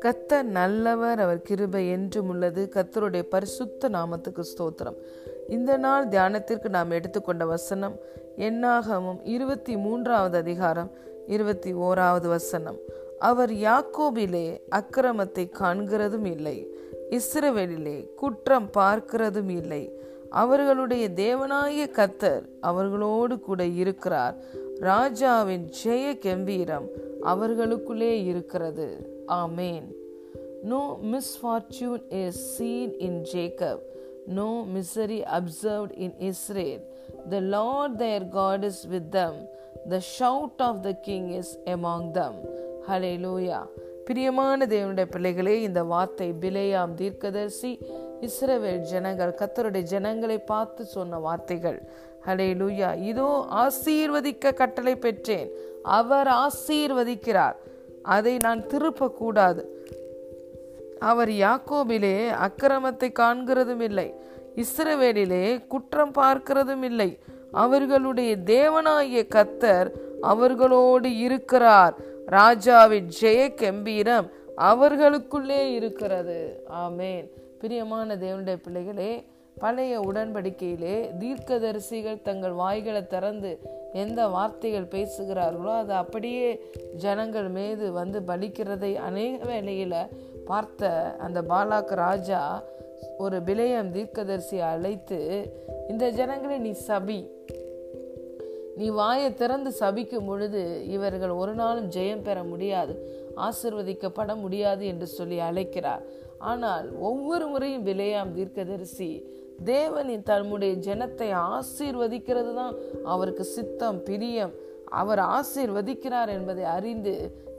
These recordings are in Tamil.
கத்தர் நல்லவர் அவர் கிருபை என்றும் உள்ளது. கத்தருடைய பரிசுத்த நாமத்துக்கு ஸ்தோத்திரம். இந்த நாள் தியானத்திற்கு நாம் எடுத்துக்கொண்ட வசனம் என்னாகமும் இருபத்தி மூன்றாவது அதிகாரம் இருபத்தி ஓராவது வசனம். அவர் யாக்கோபிலே அக்கிரமத்தை காண்கிறதும் இல்லை இஸ்ரவேலிலே குற்றம் பார்க்கிறதும் இல்லை. அவர்களுடைய தேவனாகிய கத்தர் அவர்களோடு கூட இருக்கிறார் ராஜாவின் ஜெய கெம்பீரம் அவர்களுக்குள்ளே இருக்கிறது amen no misfortune is seen in Jacob no misery observed in Israel the Lord their God is with them the shout of the king is among them hallelujah பிரியமான தேவனுடைய பிள்ளைகளே இந்த வார்த்தை பிலேயாம் தீர்க்கதர்சி இஸ்ரவேல் ஜனங்கள் கத்தருடைய ஜனங்களை பார்த்து சொன்ன வார்த்தைகள். ஹலே லூயா இதோ ஆசீர்வதிக்க கட்டளை பெற்றேன். அவர் ஆசீர்வதிக்கிறார். அதை நான் திருப்பக்கூடாது. அவர் யாக்கோபிலே அக்கிரமத்தை காண்கிறதும் இல்லை இஸ்ரவேலிலே குற்றம் பார்க்கிறதும் இல்லை அவர்களுடைய தேவனாகிய கத்தர் அவர்களோடு இருக்கிறார். ராஜாவின் ஜெய கம்பீரம் அவர்களுக்குள்ளே இருக்கிறது. ஆமேன். பிரியமான தேவனுடைய பிள்ளைகளே பழைய உடன்படிக்கையிலே தீர்க்கதரிசிகள் தங்கள் வாய்களை திறந்து எந்த வார்த்தைகள் பேசுகிறார்களோ அது அப்படியே ஜனங்கள் மீது வந்து பலிக்கிறதை அநேக வேளையில் பார்த்த அந்த பாலாக் ராஜா ஒரு பிலையம் தீர்க்கதரிசியை அழைத்து இந்த ஜனங்களை நீ சபி. நீ வாயை திறந்து சபிக்கும் பொழுது இவர்கள் ஒரு நாளும் ஜெயம் பெற முடியாது ஆசிர்வதிக்கப்பட முடியாது என்று சொல்லி அழைக்கிறார். ஆனால் ஒவ்வொரு முறையும் விலையாம் தீர்க்கதரிசி தேவனின் தன்னுடைய ஜனத்தை ஆசீர்வதிக்கிறது தான் அவருக்கு சித்தம் பிரியம். அவர் ஆசீர்வதிக்கிறார் என்பதை அறிந்து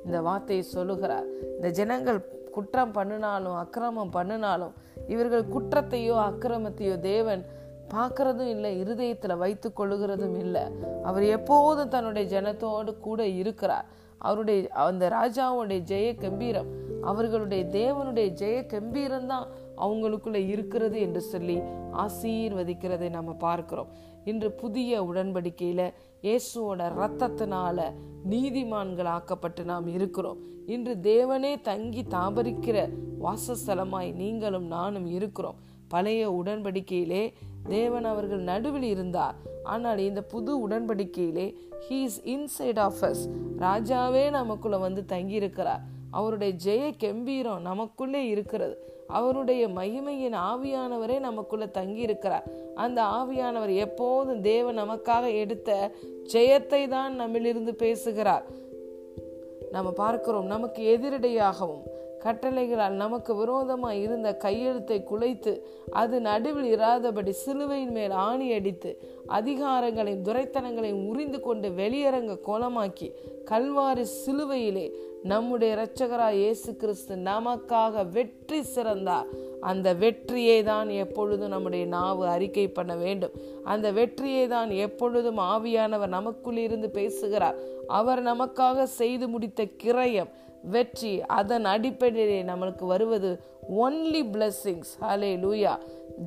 இந்த வார்த்தையை சொல்லுகிறார். இந்த ஜனங்கள் குற்றம் பண்ணினாலும் அக்கிரமம் பண்ணினாலும் இவர்கள் குற்றத்தையோ அக்கிரமத்தையோ தேவன் பார்க்கறதும் இல்லை இருதயத்தில் வைத்து கொள்ளுகிறதும் இல்லை. அவர் எப்போதும் தன்னுடைய ஜனத்தோடு கூட இருக்கிறார். அவருடைய அந்த ராஜாவுடைய ஜெய கம்பீரம் அவர்களுடைய தேவனுடைய ஜெய கம்பீரம் தான் அவங்களுக்குள்ள இருக்கிறது என்று சொல்லி ஆசீர்வதிக்கிறதை நம்ம பார்க்கிறோம். இன்று புதிய உடன்படிக்கையில இயேசுவோட ரத்தத்தினால நீதிமான்கள் ஆக்கப்பட்டு நாம் இருக்கிறோம். இன்று தேவனே தங்கி தாபரிக்கிற வாசஸ்தலமாய் நீங்களும் நானும் இருக்கிறோம். பழைய உடன்படிக்கையிலே தேவன் அவர்கள் நடுவில் இருந்தார். ஆனால் இந்த புது உடன்படிக்கையிலே he is inside of us ராஜாவே நமக்குள்ள வந்து தங்கி இருக்கிறார் அவருடைய ஜெய கம்பீரம் நமக்குள்ளே இருக்கிறது. அவருடைய மகிமையின் ஆவியானவரே நமக்குள்ளே தங்கி இருக்கிறார் அந்த ஆவியானவர் எப்போதும் தேவன் நமக்காக எடுத்த ஜெயத்தை தான் நம்மிலிருந்து பேசுகிறார். நம்ம பார்க்கிறோம் நமக்கு எதிரடையாகவும் கட்டளைகளால் நமக்கு விரோதமாக இருந்த கையெழுத்தை குலைத்து அது நடுவில் இராதபடி சிலுவையின் மேல் ஆணி அடித்து அதிகாரங்களையும் துரைத்தனங்களையும் உறிந்து கொண்டு வெளியரங்க கோலமாக்கி கல்வாரி சிலுவையிலே நம்முடைய இரட்சகராய் இயேசு கிறிஸ்து நமக்காக வெற்றி சிறந்தார். அந்த வெற்றியை தான் எப்பொழுதும் நம்முடைய நாவு அறிக்கை பண்ண வேண்டும். அந்த வெற்றியை தான் எப்பொழுதும் ஆவியானவர் நமக்குள் இருந்து பேசுகிறார். அவர் நமக்காக செய்து முடித்த கிரயம் வெற்றி அதன் அடிப்படையிலே நம்மளுக்கு வருவது ஒன்லி பிளஸ்ஸிங்ஸ் ஹலே லூயா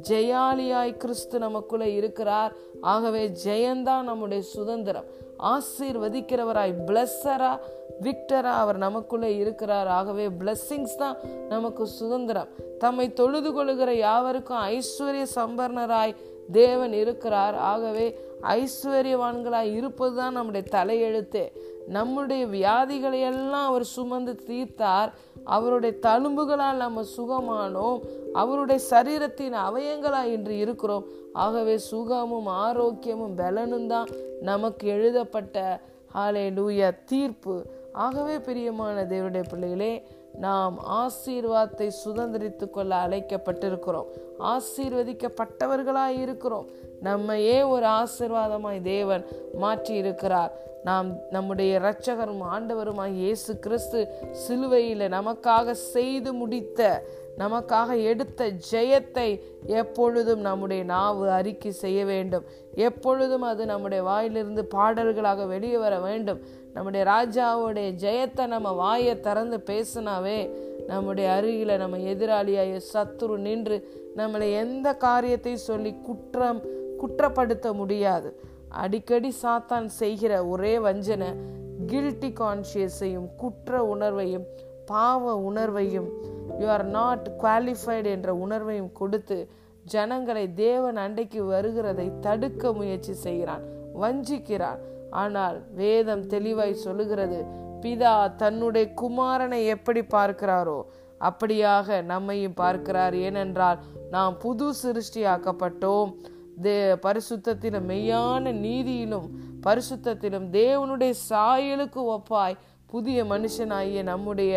ஜெயாலியாய் கிறிஸ்து நமக்குள்ளே இருக்கிறார். ஆகவே ஜெயந்தான் நம்முடைய சுதந்திரம். ஆசீர்வதிக்கிறவராய் பிளஸ்ஸரா விக்டரா அவர் நமக்குள்ளே இருக்கிறார். ஆகவே பிளஸ்ஸிங்ஸ் தான் நமக்கு சுதந்திரம். தம்மை தொழுது கொள்கிற யாவருக்கும் ஐஸ்வர்ய சம்பர்ணராய் தேவன் இருக்கிறார். ஆகவே ஐஸ்வர்யவான்களாய் இருப்பது தான் நம்முடைய தலையெழுத்து. நம்முடைய வியாதிகளை எல்லாம் அவர் சுமந்து தீர்த்தார். அவருடைய தழும்புகளால் நம்ம சுகமானோம். அவருடைய சரீரத்தின் அவயங்களாக இன்று இருக்கிறோம். ஆகவே சுகமும் ஆரோக்கியமும் பலனும் தான் நமக்கு எழுதப்பட்ட. ஹாலே லூயா தீர்ப்பு. ஆகவே பிரியமான தேவனுடைய பிள்ளைகளே நாம் ஆசீர்வாதத்தை சுதந்திரித்து கொள்ள அழைக்கப்பட்டிருக்கிறோம். ஆசீர்வதிக்கப்பட்டவர்களாய் இருக்கிறோம். நம்மையே ஒரு ஆசீர்வாதமாய் தேவன் மாற்றி இருக்கிறார் நாம் நம்முடைய இரட்சகரும் ஆண்டவருமாய் இயேசு கிறிஸ்து சிலுவையில் நமக்காக செய்து முடித்த நமக்காக எடுத்த ஜெயத்தை எப்பொழுதும் நம்முடைய நாவு அறிக்கை செய்ய வேண்டும். எப்பொழுதும் அது நம்முடைய வாயிலிருந்து பாடல்களாக வெளியே வர வேண்டும். நம்முடைய ராஜாவுடைய ஜெயத்தை நம்ம வாயை திறந்து பேசினாவே நம்முடைய அருகில நம்ம எதிராளியாய சத்துரு நின்று நம்மளை எந்த காரியத்தையும் சொல்லி குற்றம் குற்றப்படுத்த முடியாது. அடிக்கடி சாத்தான் செய்கிற ஒரே வஞ்சனை கில்ட்டி கான்சியஸையும் குற்ற உணர்வையும் பாவ உணர்வையும் யூ ஆர் நாட் குவாலிஃபைடு என்ற உணர்வையும் கொடுத்து ஜனங்களை தேவன் அண்டைக்கு வருகிறதை தடுக்க முயற்சி செய்கிறான் வஞ்சிக்கிறான். ஆனால் வேதம் தெளிவாய் சொல்லுகிறது பிதா தன்னுடைய குமாரனை எப்படி பார்க்கிறாரோ அப்படியாக நம்மையும் பார்க்கிறார். ஏனென்றால் நாம் புது சிருஷ்டியாக்கப்பட்டோம். தே பரிசுத்தத்திலும் மெய்யான நீதியிலும் பரிசுத்தத்திலும் தேவனுடைய சாயலுக்கு ஒப்பாய் புதிய மனுஷனாகிய நம்முடைய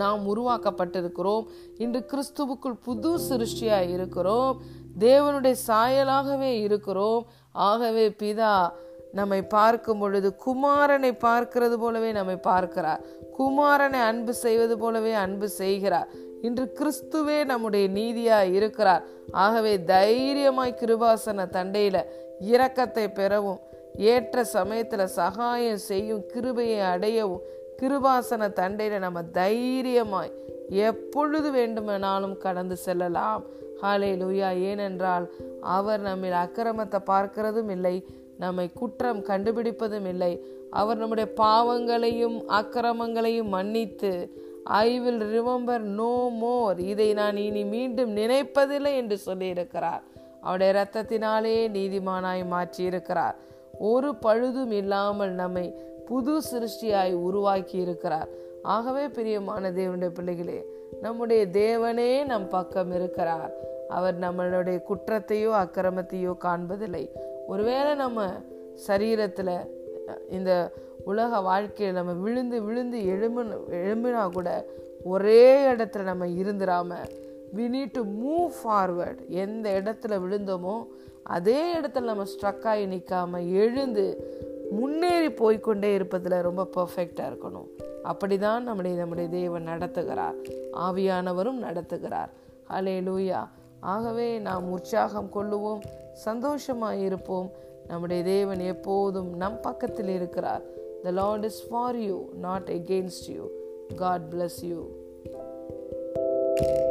நாம் உருவாக்கப்பட்டிருக்கிறோம். இன்று கிறிஸ்துவுக்குள் புது சிருஷ்டியாக இருக்கிறோம். தேவனுடைய சாயலாகவே இருக்கிறோம். ஆகவே பிதா நம்மை பார்க்கும் பொழுது குமாரனை பார்க்கிறது போலவே நம்மை பார்க்கிறார். குமாரனை அன்பு செய்வது போலவே அன்பு செய்கிறார். இன்று கிறிஸ்துவே நம்முடைய நீதியா இருக்கிறார். ஆகவே தைரியமாய் கிருபாசன தண்டையில இரக்கத்தை பெறவும் ஏற்ற சமயத்தில் சகாயம் செய்யும் கிருபையை அடையவும் கிருபாசன தண்டையில நம்ம தைரியமாய் எப்பொழுது வேண்டுமானாலும் கடந்து செல்லலாம். ஹாலே லூயா ஏனென்றால் அவர் நம்மில் அக்கிரமத்தை பார்க்கிறதும் இல்லை நம்மை குற்றம் கண்டுபிடிப்பதும் இல்லை. அவர் நம்முடைய பாவங்களையும் அக்கிரமங்களையும் மன்னித்து I will remember no more இதை நான் இனி மீண்டும் நினைப்பதில்லை என்று சொல்லியிருக்கிறார். அவருடைய இரத்தத்தினாலே நீதிமானாய் மாற்றி இருக்கிறார் ஒரு பழுதும் இல்லாமல் நம்மை புது சிருஷ்டியாய் உருவாக்கி இருக்கிறார் ஆகவே பிரியமான தேவனுடைய பிள்ளைகளே நம்முடைய தேவனே நம் பக்கம் இருக்கிறார். அவர் நம்மளுடைய குற்றத்தையோ அக்கிரமத்தையோ காண்பதில்லை. ஒருவேளை நம்ம சரீரத்தில் இந்த உலக வாழ்க்கையில் நம்ம விழுந்து விழுந்து எழும்பு எழும்பினா கூட ஒரே இடத்துல நம்ம இருந்துடாம we need to move forward எந்த இடத்துல விழுந்தோமோ அதே இடத்துல நம்ம ஸ்ட்ரக் ஆகி நிற்காமல் எழுந்து முன்னேறி போய்கொண்டே இருப்பதில் ரொம்ப பர்ஃபெக்டாக இருக்கணும். அப்படிதான் நம்முடைய நம்முடைய தேவன் நடத்துகிறார். ஆவியானவரும் நடத்துகிறார். ஹலே லூயா ஆகவே நாம் உற்சாகம் கொள்ளுவோம் சந்தோஷமாக இருப்போம். நம்முடைய தேவன் எப்போதும் நம் பக்கத்தில் இருக்கிறார். The Lord is for you not against you God bless you thank you.